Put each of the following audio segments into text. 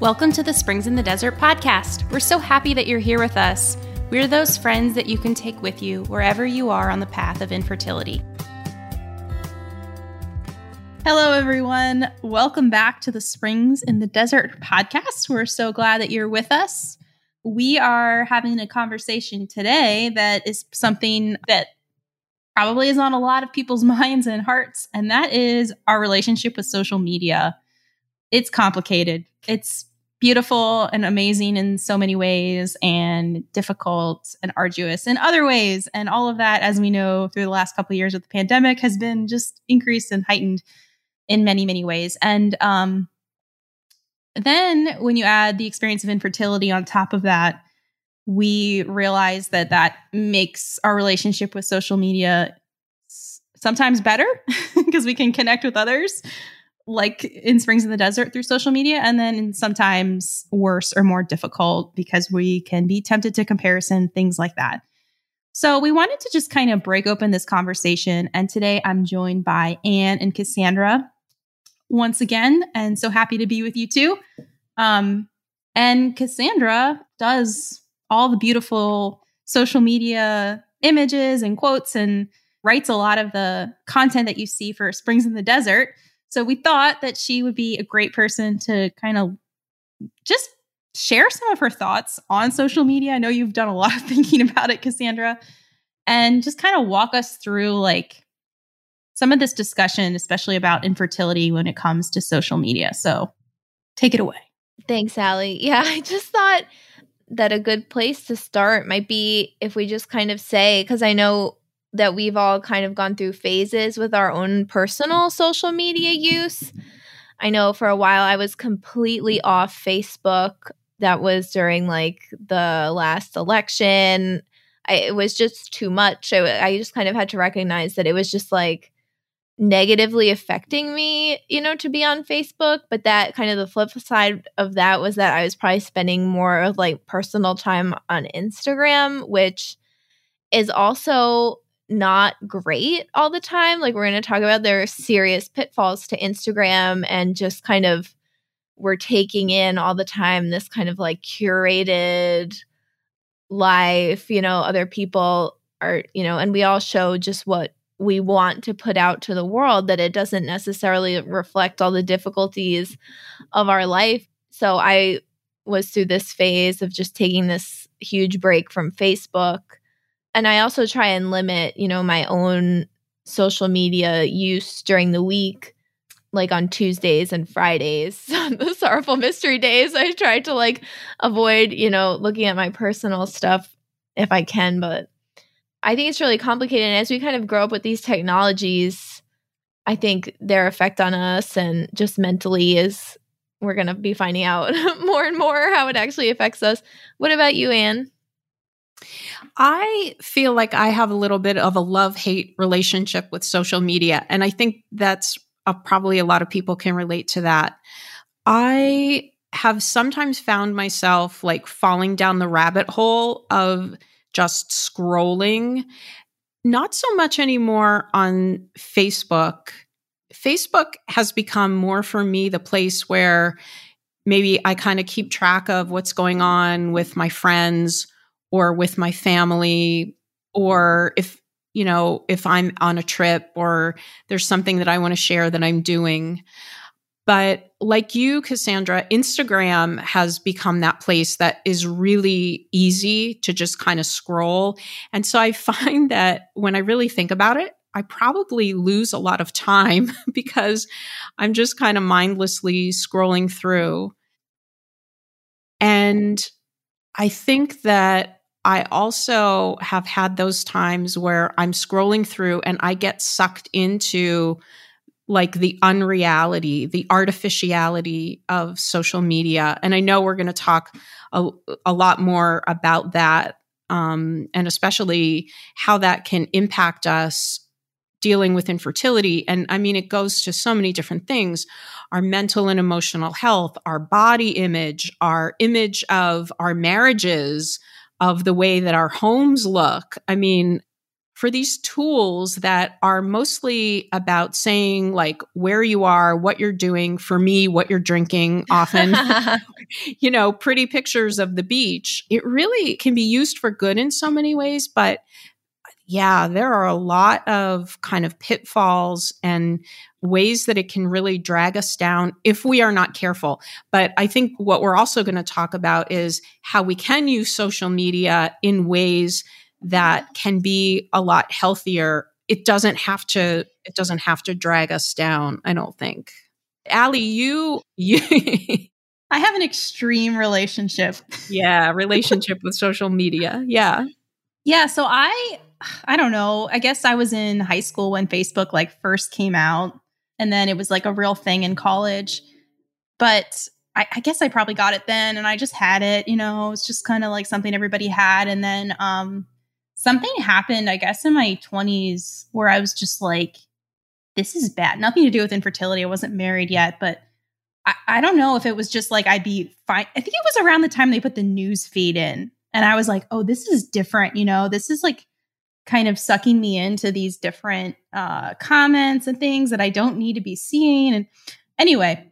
Welcome to the Springs in the Desert podcast. We're so happy that you're here with us. We're those friends that you can take with you wherever you are on the path of infertility. Hello, everyone. Welcome back to the Springs in the Desert podcast. We're so glad that you're with us. We are having a conversation today that is something that probably is on a lot of people's minds and hearts, and that is our relationship with social media. It's complicated. It's beautiful and amazing in so many ways, and difficult and arduous in other ways. And all of that, as we know through the last couple of years with the pandemic, has been just increased and heightened in many, many ways. And um, then when you add the experience of infertility on top of that, we realize that that makes our relationship with social media sometimes better because we can connect with others like in springs in the desert through social media and then sometimes worse or more difficult because we can be tempted to comparison things like that so we wanted to just kind of break open this conversation and today i'm joined by ann and cassandra once again and so happy to be with you too um, and cassandra does all the beautiful social media images and quotes and writes a lot of the content that you see for Springs in the Desert. So we thought that she would be a great person to kind of just share some of her thoughts on social media. I know you've done a lot of thinking about it, Cassandra, and just kind of walk us through like some of this discussion, especially about infertility when it comes to social media. So take it away. Thanks, Allie. Yeah, I just thought that a good place to start might be if we just kind of say, because I know that we've all kind of gone through phases with our own personal social media use. I know for a while I was completely off Facebook. That was during like the last election. I, it was just too much. I, I just kind of had to recognize that it was just like negatively affecting me, you know, to be on Facebook. But that kind of the flip side of that was that I was probably spending more of like personal time on Instagram, which is also not great all the time. Like we're going to talk about there are serious pitfalls to Instagram and just kind of we're taking in all the time this kind of like curated life, you know, other people are, you know, and we all show just what we want to put out to the world that it doesn't necessarily reflect all the difficulties of our life. So I was through this phase of just taking this huge break from Facebook. And I also try and limit, you know, my own social media use during the week like on Tuesdays and Fridays, the sorrowful mystery days, I try to like avoid, you know, looking at my personal stuff if I can, but I think it's really complicated. And as we kind of grow up with these technologies, I think their effect on us and just mentally is we're going to be finding out more and more how it actually affects us. What about you, Ann? I feel like I have a little bit of a love hate relationship with social media. And I think that's a, probably a lot of people can relate to that. I have sometimes found myself like falling down the rabbit hole of just scrolling. Not so much anymore on Facebook. Facebook has become more for me the place where maybe I kind of keep track of what's going on with my friends or with my family or if you know if I'm on a trip or there's something that I want to share that I'm doing. But like you, Cassandra, Instagram has become that place that is really easy to just kind of scroll. And so I find that when I really think about it, I probably lose a lot of time because I'm just kind of mindlessly scrolling through. And I think that I also have had those times where I'm scrolling through and I get sucked into like the unreality, the artificiality of social media. And I know we're going to talk a, a, lot more about that, um, and especially how that can impact us dealing with infertility. And I mean, it goes to so many different things our mental and emotional health, our body image, our image of our marriages, of the way that our homes look. I mean, for these tools that are mostly about saying like where you are, what you're doing, for me, what you're drinking, often, you know, pretty pictures of the beach. It really can be used for good in so many ways, but yeah, there are a lot of kind of pitfalls and ways that it can really drag us down if we are not careful. But I think what we're also going to talk about is how we can use social media in ways that can be a lot healthier. It doesn't have to it doesn't have to drag us down, I don't think. Allie, you you I have an extreme relationship. Yeah, relationship with social media. Yeah. Yeah, so I I don't know. I guess I was in high school when Facebook like first came out and then it was like a real thing in college. But I, I guess I probably got it then and I just had it, you know, it's just kind of like something everybody had. And then um something happened, I guess, in my 20s where I was just like, this is bad. Nothing to do with infertility. I wasn't married yet, but I, I don't know if it was just like I'd be fine. I think it was around the time they put the news feed in. And I was like, oh, this is different. You know, this is like kind of sucking me into these different uh, comments and things that I don't need to be seeing. And anyway,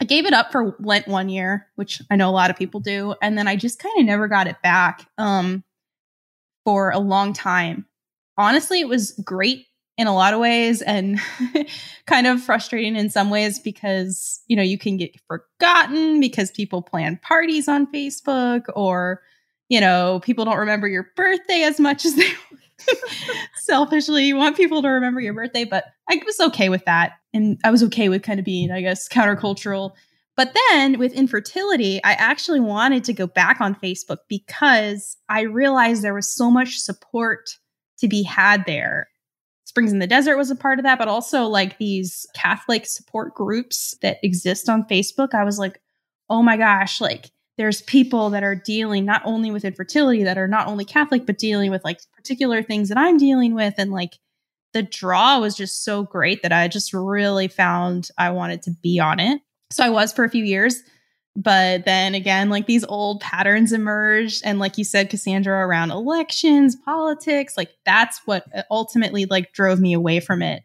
I gave it up for Lent one year, which I know a lot of people do. And then I just kind of never got it back. Um, for a long time. Honestly, it was great in a lot of ways and kind of frustrating in some ways because, you know, you can get forgotten because people plan parties on Facebook or, you know, people don't remember your birthday as much as they selfishly you want people to remember your birthday, but I was okay with that. And I was okay with kind of being, I guess, countercultural but then with infertility, I actually wanted to go back on Facebook because I realized there was so much support to be had there. Springs in the Desert was a part of that, but also like these Catholic support groups that exist on Facebook. I was like, oh my gosh, like there's people that are dealing not only with infertility that are not only Catholic, but dealing with like particular things that I'm dealing with. And like the draw was just so great that I just really found I wanted to be on it. So I was for a few years. But then again, like these old patterns emerged. And like you said, Cassandra, around elections, politics, like that's what ultimately like drove me away from it.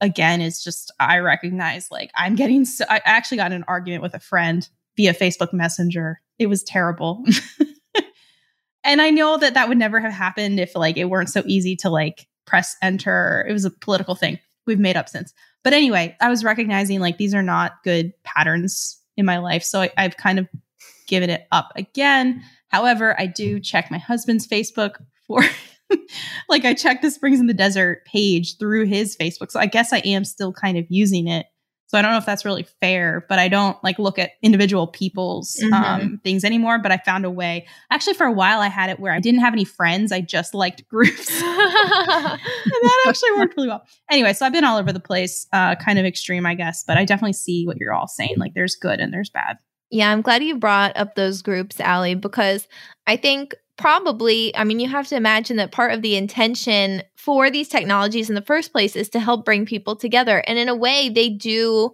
Again, is just I recognize like I'm getting so I actually got an argument with a friend via Facebook Messenger. It was terrible. and I know that that would never have happened if like it weren't so easy to like press enter. It was a political thing we've made up since. But anyway, I was recognizing like these are not good patterns in my life. So I, I've kind of given it up again. However, I do check my husband's Facebook for like I check the Springs in the Desert page through his Facebook. So I guess I am still kind of using it so I don't know if that's really fair, but I don't like look at individual people's mm-hmm. um, things anymore. But I found a way. Actually, for a while, I had it where I didn't have any friends. I just liked groups, and that actually worked really well. Anyway, so I've been all over the place, uh, kind of extreme, I guess. But I definitely see what you're all saying. Like, there's good and there's bad. Yeah, I'm glad you brought up those groups, Allie, because I think probably, I mean, you have to imagine that part of the intention for these technologies in the first place is to help bring people together. And in a way, they do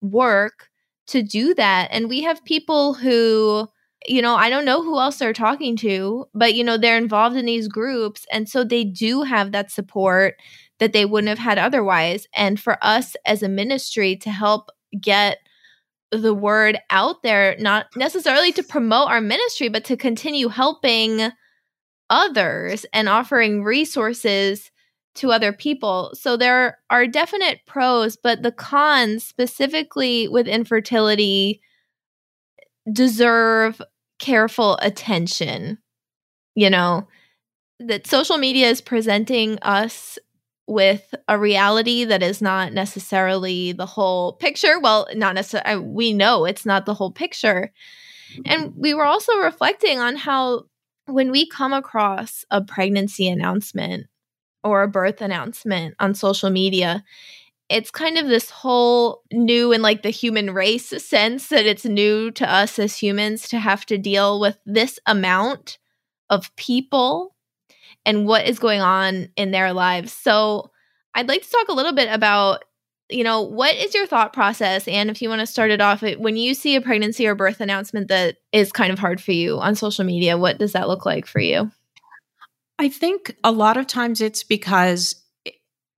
work to do that. And we have people who, you know, I don't know who else they're talking to, but, you know, they're involved in these groups. And so they do have that support that they wouldn't have had otherwise. And for us as a ministry to help get the word out there, not necessarily to promote our ministry, but to continue helping others and offering resources to other people. So there are definite pros, but the cons, specifically with infertility, deserve careful attention. You know, that social media is presenting us with a reality that is not necessarily the whole picture. Well, not necessarily, we know it's not the whole picture. And we were also reflecting on how when we come across a pregnancy announcement or a birth announcement on social media, it's kind of this whole new and like the human race sense that it's new to us as humans to have to deal with this amount of people and what is going on in their lives. So, I'd like to talk a little bit about you know, what is your thought process? And if you want to start it off, when you see a pregnancy or birth announcement that is kind of hard for you on social media, what does that look like for you? I think a lot of times it's because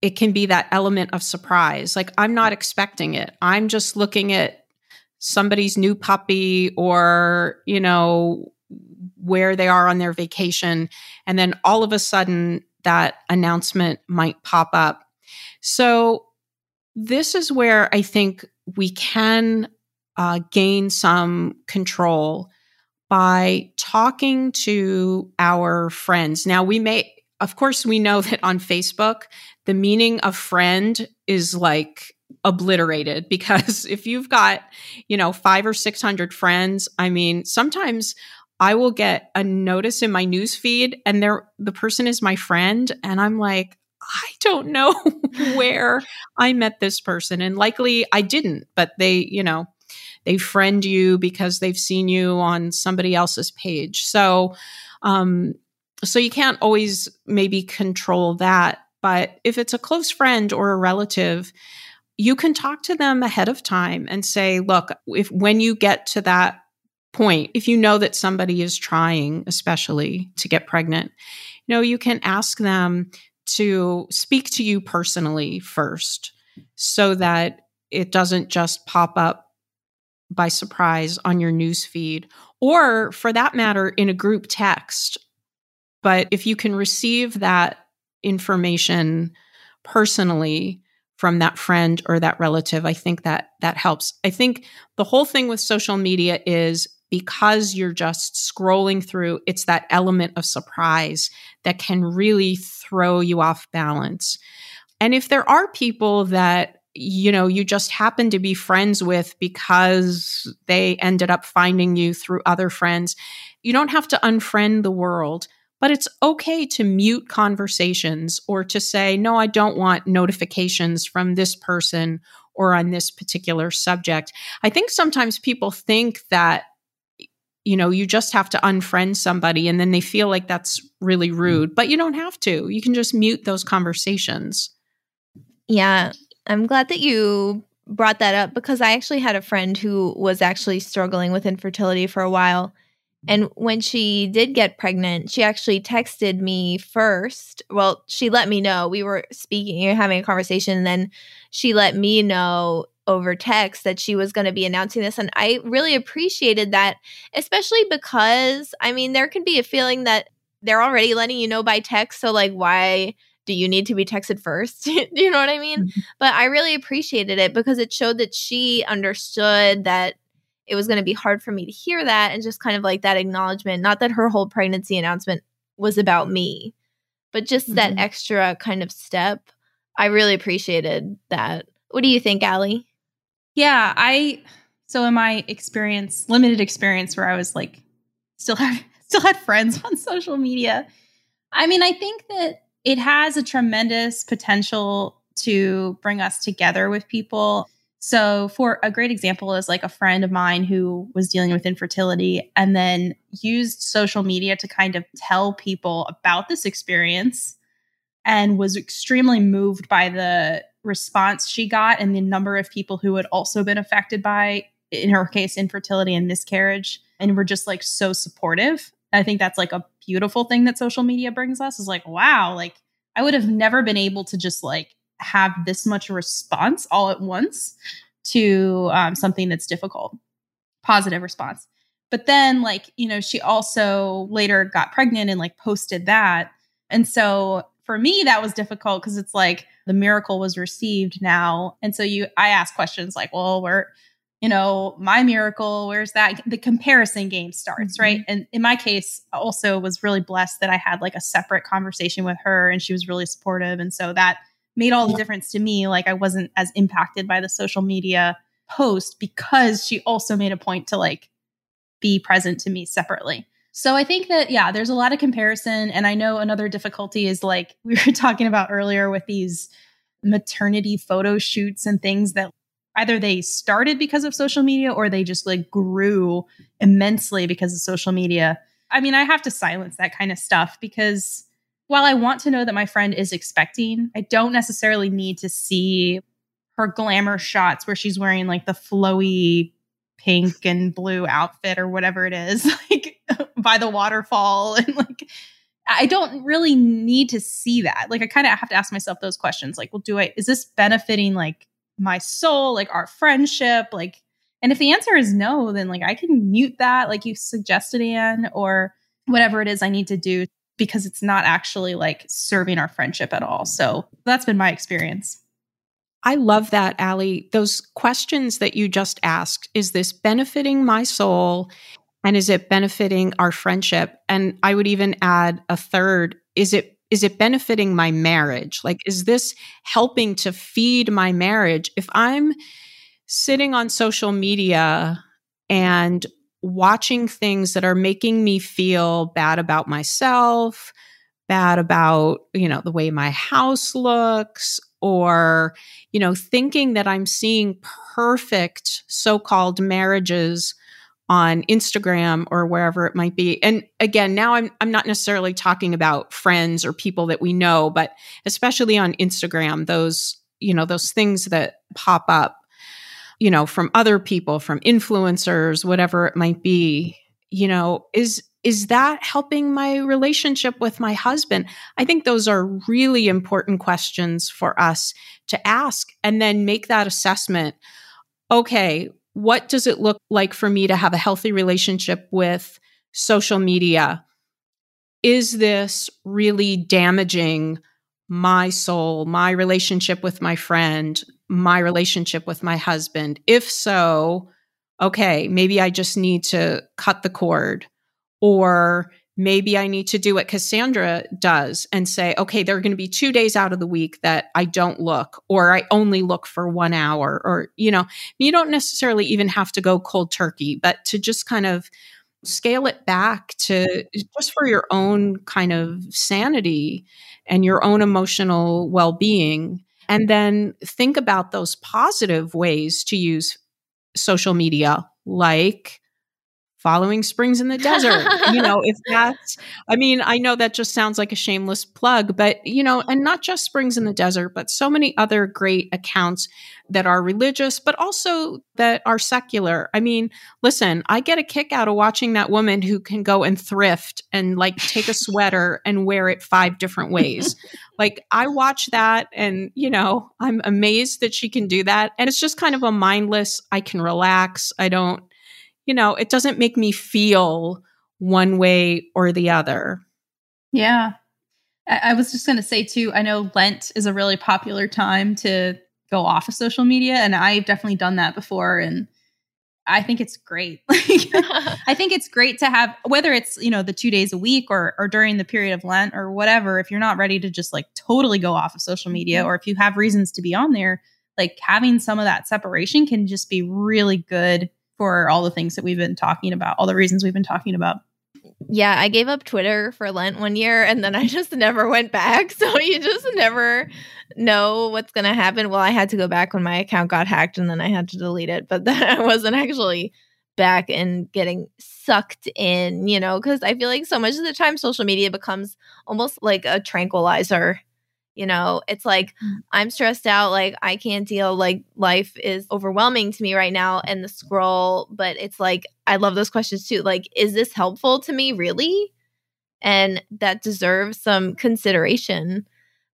it can be that element of surprise. Like I'm not expecting it. I'm just looking at somebody's new puppy or, you know, where they are on their vacation. And then all of a sudden, that announcement might pop up. So, this is where I think we can uh, gain some control by talking to our friends. Now, we may, of course, we know that on Facebook, the meaning of friend is like obliterated because if you've got, you know, five or 600 friends, I mean, sometimes I will get a notice in my news feed and there the person is my friend and I'm like, I don't know where I met this person and likely I didn't, but they, you know, they friend you because they've seen you on somebody else's page. So um so you can't always maybe control that, but if it's a close friend or a relative, you can talk to them ahead of time and say, look, if when you get to that point, if you know that somebody is trying, especially to get pregnant, you know, you can ask them to speak to you personally first so that it doesn't just pop up by surprise on your news feed or for that matter in a group text. But if you can receive that information personally, from that friend or that relative i think that that helps i think the whole thing with social media is because you're just scrolling through it's that element of surprise that can really throw you off balance and if there are people that you know you just happen to be friends with because they ended up finding you through other friends you don't have to unfriend the world but it's okay to mute conversations or to say, no, I don't want notifications from this person or on this particular subject. I think sometimes people think that you know, you just have to unfriend somebody and then they feel like that's really mm. rude, but you don't have to. You can just mute those conversations. Yeah. I'm glad that you brought that up because I actually had a friend who was actually struggling with infertility for a while. And when she did get pregnant, she actually texted me first. Well, she let me know. We were speaking, having a conversation, and then she let me know over text that she was going to be announcing this. And I really appreciated that, especially because, I mean, there can be a feeling that they're already letting you know by text. So, like, why? do you need to be texted first? you know what I mean? Mm-hmm. But I really appreciated it because it showed that she understood that it was going to be hard for me to hear that and just kind of like that acknowledgement. Not that her whole pregnancy announcement was about me, but just mm-hmm. that extra kind of step. I really appreciated that. What do you think, Allie? Yeah, I so in my experience, limited experience where I was like still have still had friends on social media. I mean, I think that it has a tremendous potential to bring us together with people. So, for a great example, is like a friend of mine who was dealing with infertility and then used social media to kind of tell people about this experience and was extremely moved by the response she got and the number of people who had also been affected by, in her case, infertility and miscarriage, and were just like so supportive. I think that's like a beautiful thing that social media brings us is like, wow, like I would have never been able to just like have this much response all at once to um, something that's difficult, positive response. But then, like, you know, she also later got pregnant and like posted that. And so for me, that was difficult because it's like the miracle was received now. And so you, I ask questions like, well, where, you know, my miracle, where's that? The comparison game starts, mm-hmm. right? And in my case, also was really blessed that I had like a separate conversation with her and she was really supportive. And so that made all the difference to me. Like I wasn't as impacted by the social media post because she also made a point to like be present to me separately. So I think that, yeah, there's a lot of comparison. And I know another difficulty is like we were talking about earlier with these maternity photo shoots and things that either they started because of social media or they just like grew immensely because of social media. I mean, I have to silence that kind of stuff because while I want to know that my friend is expecting, I don't necessarily need to see her glamour shots where she's wearing like the flowy pink and blue outfit or whatever it is, like by the waterfall. And like, I don't really need to see that. Like I kind of have to ask myself those questions. Like, well, do I is this benefiting like my soul, like our friendship, like and if the answer is no, then like I can mute that like you suggested Ann or whatever it is I need to do because it's not actually like serving our friendship at all. So that's been my experience. I love that, Allie. Those questions that you just asked is this benefiting my soul? And is it benefiting our friendship? And I would even add a third is it is it benefiting my marriage? Like, is this helping to feed my marriage? If I'm sitting on social media and watching things that are making me feel bad about myself, bad about, you know, the way my house looks, or, you know, thinking that I'm seeing perfect so called marriages on Instagram or wherever it might be. And again, now I'm I'm not necessarily talking about friends or people that we know, but especially on Instagram, those, you know, those things that pop up, you know, from other people, from influencers, whatever it might be, you know, is is that helping my relationship with my husband? I think those are really important questions for us to ask and then make that assessment. Okay, what does it look like for me to have a healthy relationship with social media? Is this really damaging my soul, my relationship with my friend, my relationship with my husband? If so, okay, maybe I just need to cut the cord. Or maybe I need to do what Cassandra does and say, okay, there are going to be two days out of the week that I don't look, or I only look for one hour, or, you know, you don't necessarily even have to go cold turkey, but to just kind of scale it back to just for your own kind of sanity and your own emotional well being. And then think about those positive ways to use social media, like following springs in the desert. You know if that's i mean i know that just sounds like a shameless plug but you know and not just springs in the desert but so many other great accounts that are religious but also that are secular. I mean listen i get a kick out of watching that woman who can go and thrift and like take a sweater and wear it five different ways. Like i watch that and you know i'm amazed that she can do that. And it's just kind of a mindless i can relax. I don't you know, it doesn't make me feel one way or the other. Yeah. I, I was just going to say, too, I know Lent is a really popular time to go off of social media, and I've definitely done that before. And I think it's great. I think it's great to have whether it's, you know, the 2 days a week or or during the period of Lent or whatever, if you're not ready to just like totally go off of social media mm-hmm. or if you have reasons to be on there, like having some of that separation can just be really good for all the things that we've been talking about, all the reasons we've been talking about. Yeah, I gave up Twitter for Lent one year and then I just never went back. So you just never know what's going to happen. Well, I had to go back when my account got hacked and then I had to delete it, but then I wasn't actually back and getting sucked in, you know, because I feel like so much of the time social media becomes almost like a tranquilizer you know it's like mm. i'm stressed out like i can't deal like life is overwhelming to me right now and the scroll but it's like i love those questions too like is this helpful to me really? And that deserves some consideration.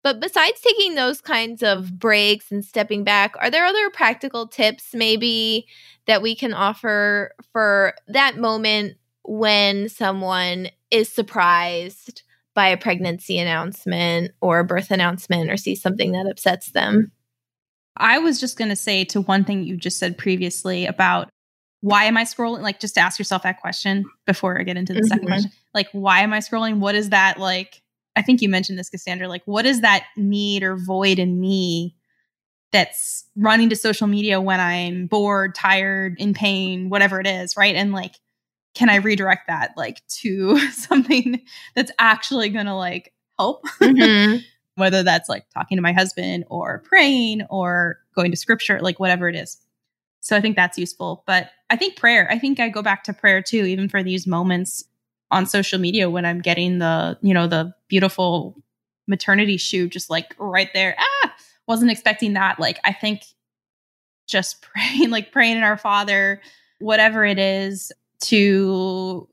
But besides taking those kinds of breaks and stepping back are there other practical tips maybe that we can offer for that moment when someone is surprised by a pregnancy announcement or a birth announcement or see something that upsets them. I was just going to say to one thing you just said previously about why am I scrolling? Like, just ask yourself that question before I get into the mm-hmm. second question. Like, why am I scrolling? What is that like? I think you mentioned this, Cassandra. Like, what is that need or void in me that's running to social media when I'm bored, tired, in pain, whatever it is, right? And like, can I redirect that like to something that's actually going to like help? Mm-hmm. Whether that's like talking to my husband or praying or going to scripture, like whatever it is. So I think that's useful. But I think prayer, I think I go back to prayer too, even for these moments on social media when I'm getting the, you know, the beautiful maternity shoot just like right there. Ah, wasn't expecting that. Like I think just praying, like praying in our Father, whatever it is, to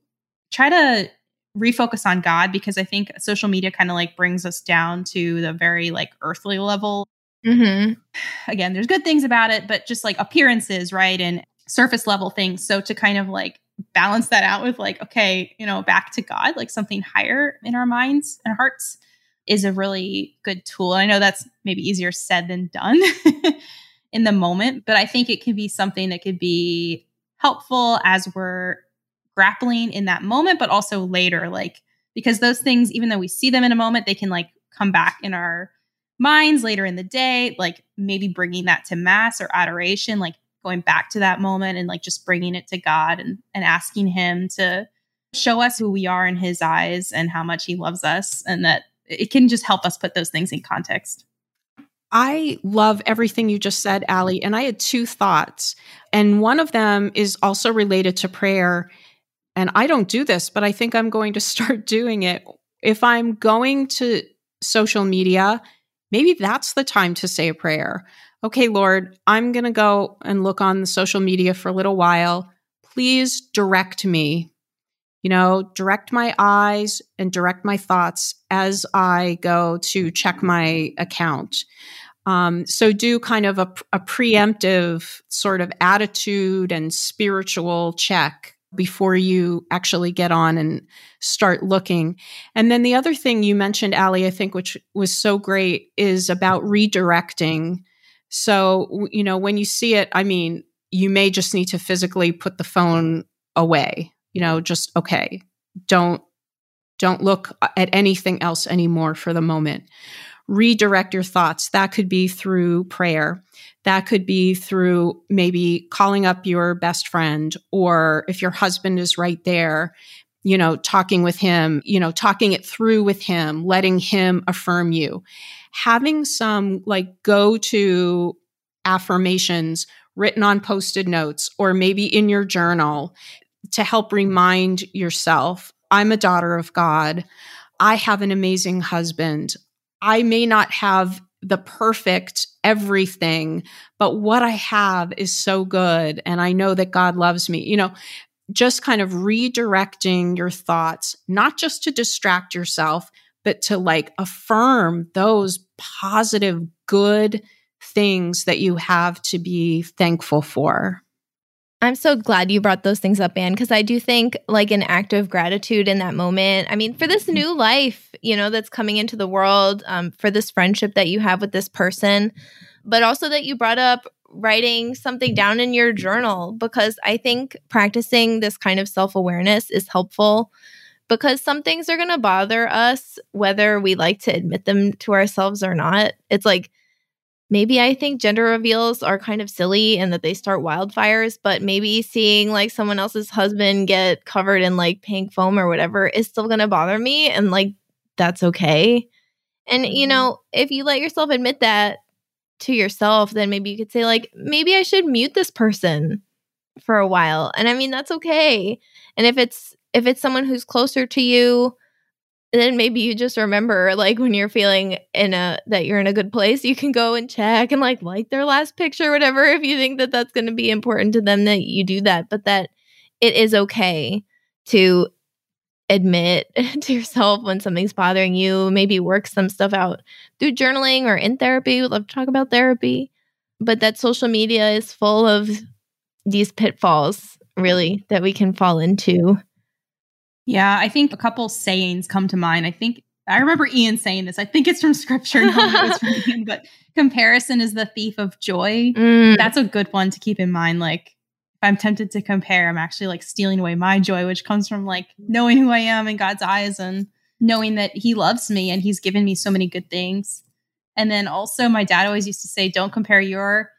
try to refocus on God because I think social media kind of like brings us down to the very like earthly level. Mm-hmm. Again, there's good things about it, but just like appearances, right? And surface level things. So to kind of like balance that out with like, okay, you know, back to God, like something higher in our minds and hearts is a really good tool. I know that's maybe easier said than done in the moment, but I think it could be something that could be helpful as we're grappling in that moment, but also later, like, because those things, even though we see them in a moment, they can like come back in our minds later in the day, like maybe bringing that to mass or adoration, like going back to that moment and like just bringing it to God and, and asking Him to show us who we are in His eyes and how much He loves us, and that it can just help us put those things in context. I love everything you just said, Allie. And I had two thoughts. And one of them is also related to prayer. And I don't do this, but I think I'm going to start doing it. If I'm going to social media, maybe that's the time to say a prayer okay, Lord, I'm going to go and look on the social media for a little while. Please direct me, you know, direct my eyes and direct my thoughts as I go to check my account. Um, so do kind of a, a preemptive sort of attitude and spiritual check before you actually get on and start looking. And then the other thing you mentioned, Allie, I think, which was so great, is about redirecting so, you know, when you see it, I mean, you may just need to physically put the phone away, you know, just okay. Don't don't look at anything else anymore for the moment. Redirect your thoughts. That could be through prayer. That could be through maybe calling up your best friend or if your husband is right there, you know, talking with him, you know, talking it through with him, letting him affirm you having some like go to affirmations written on Post-it notes or maybe in your journal to help remind yourself I'm a daughter of God. I have an amazing husband. I may not have the perfect everything, but what I have is so good. And I know that God loves me. You know, just kind of redirecting your thoughts, not just to distract yourself, but to like affirm those positive, good things that you have to be thankful for. I'm so glad you brought those things up, Ann, because I do think like an act of gratitude in that moment. I mean, for this new life, you know, that's coming into the world, um, for this friendship that you have with this person, but also that you brought up writing something down in your journal, because I think practicing this kind of self awareness is helpful because some things are going to bother us, whether we like to admit them to ourselves or not. It's like, maybe I think gender reveals are kind of silly and that they start wildfires, but maybe seeing like someone else's husband get covered in like pink foam or whatever is still going to bother me. And like, that's okay. And, you mm-hmm. know, if you let yourself admit that to yourself, then maybe you could say, like, maybe I should mute this person for a while. And I mean, that's okay. And if it's if it's someone who's closer to you, then maybe you just remember like when you're feeling in a that you're in a good place, you can go and check and like like their last picture whatever if you think that that's going to be important to them that you do that, but that it is okay to admit to yourself when something's bothering you, maybe work some stuff out through journaling or in therapy. We love to talk about therapy, but that social media is full of these pitfalls really that we can fall into yeah, I think a couple sayings come to mind. I think I remember Ian saying this. I think it's from scripture, no, from Ian, but comparison is the thief of joy. Mm. That's a good one to keep in mind. Like, if I'm tempted to compare, I'm actually like stealing away my joy, which comes from like knowing who I am in God's eyes and knowing that He loves me and He's given me so many good things. And then also, my dad always used to say, don't compare your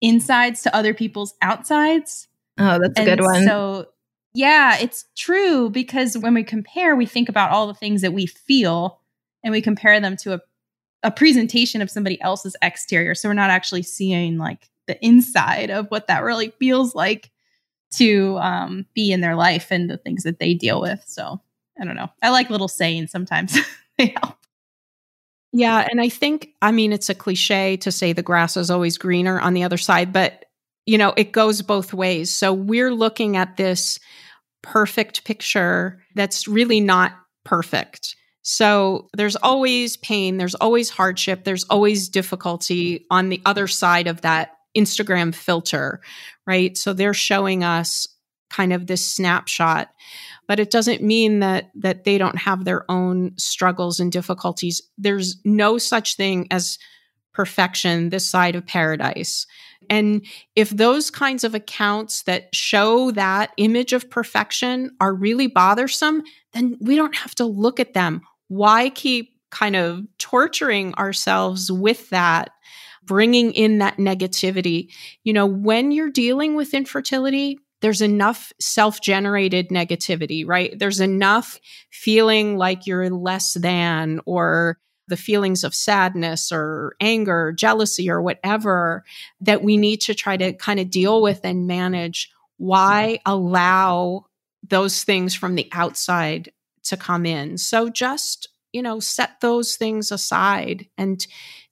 insides to other people's outsides. Oh, that's a good one. So yeah, it's true because when we compare, we think about all the things that we feel and we compare them to a, a presentation of somebody else's exterior. So we're not actually seeing like the inside of what that really feels like to um, be in their life and the things that they deal with. So I don't know. I like little sayings sometimes, they help. Yeah. And I think, I mean, it's a cliche to say the grass is always greener on the other side, but, you know, it goes both ways. So we're looking at this perfect picture that's really not perfect. So there's always pain, there's always hardship, there's always difficulty on the other side of that Instagram filter, right? So they're showing us kind of this snapshot but it doesn't mean that that they don't have their own struggles and difficulties there's no such thing as perfection this side of paradise and if those kinds of accounts that show that image of perfection are really bothersome then we don't have to look at them why keep kind of torturing ourselves with that bringing in that negativity you know when you're dealing with infertility there's enough self generated negativity, right? There's enough feeling like you're less than or the feelings of sadness or anger, jealousy, or whatever that we need to try to kind of deal with and manage. Why allow those things from the outside to come in? So just, you know, set those things aside and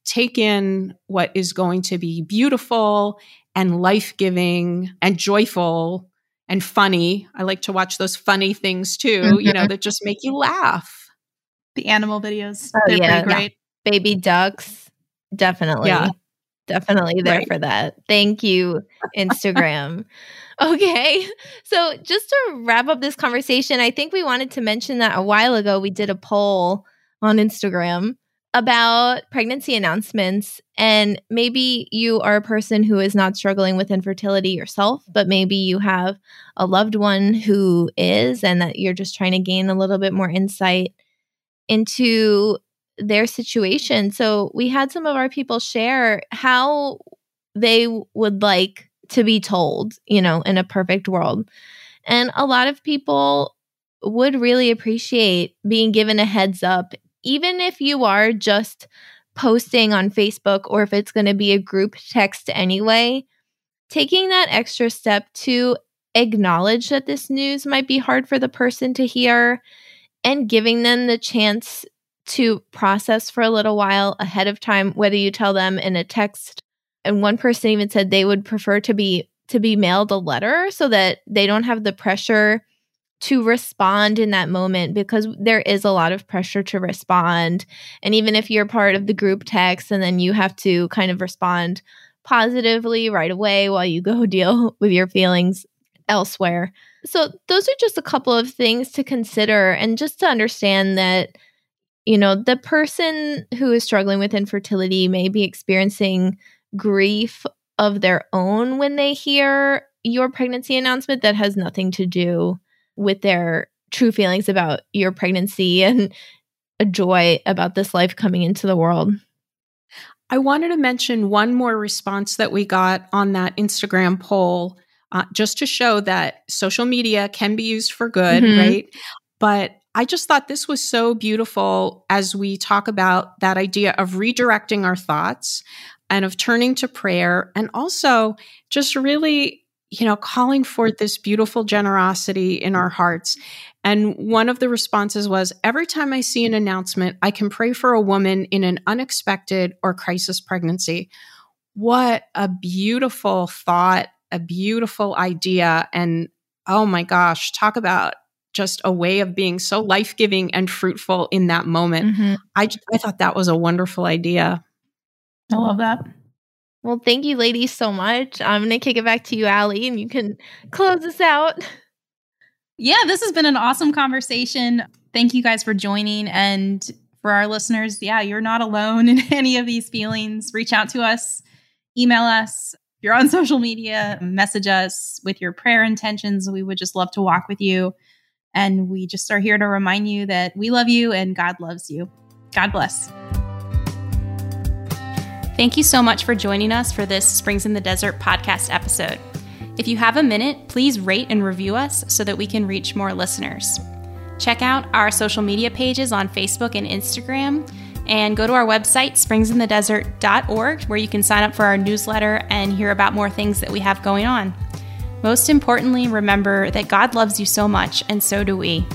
take in what is going to be beautiful and life giving and joyful and funny. I like to watch those funny things too, mm-hmm. you know, that just make you laugh. The animal videos. Oh, yeah. great. Yeah. Baby ducks. Definitely. Yeah. Definitely there right. for that. Thank you, Instagram. okay. So, just to wrap up this conversation, I think we wanted to mention that a while ago we did a poll on Instagram about pregnancy announcements. And maybe you are a person who is not struggling with infertility yourself, but maybe you have a loved one who is, and that you're just trying to gain a little bit more insight into their situation. So we had some of our people share how they would like to be told, you know, in a perfect world. And a lot of people would really appreciate being given a heads up even if you are just posting on Facebook or if it's going to be a group text anyway, taking that extra step to acknowledge that this news might be hard for the person to hear and giving them the chance to process for a little while ahead of time whether you tell them in a text and one person even said they would prefer to be to be mailed a letter so that they don't have the pressure to respond in that moment because there is a lot of pressure to respond. And even if you're part of the group text and then you have to kind of respond positively right away while you go deal with your feelings elsewhere. So, those are just a couple of things to consider and just to understand that, you know, the person who is struggling with infertility may be experiencing grief of their own when they hear your pregnancy announcement that has nothing to do with their true feelings about your pregnancy and a joy about this life coming into the world. I wanted to mention one more response that we got on that Instagram poll, uh, just to show that social media can be used for good, mm-hmm. right? But I just thought this was so beautiful as we talk about that idea of redirecting our thoughts and of turning to prayer and also just really you know, calling forth this beautiful generosity in our hearts. And one of the responses was every time I see an announcement, I can pray for a woman in an unexpected or crisis pregnancy. What a beautiful thought, a beautiful idea. And oh my gosh, talk about just a way of being so life giving and fruitful in that moment. Mm-hmm. I, I thought that was a wonderful idea. I love that. Well, thank you, ladies, so much. I'm going to kick it back to you, Allie, and you can close us out. Yeah, this has been an awesome conversation. Thank you guys for joining. And for our listeners, yeah, you're not alone in any of these feelings. Reach out to us, email us. You're on social media, message us with your prayer intentions. We would just love to walk with you. And we just are here to remind you that we love you and God loves you. God bless. Thank you so much for joining us for this Springs in the Desert podcast episode. If you have a minute, please rate and review us so that we can reach more listeners. Check out our social media pages on Facebook and Instagram, and go to our website, springsinthedesert.org, where you can sign up for our newsletter and hear about more things that we have going on. Most importantly, remember that God loves you so much, and so do we.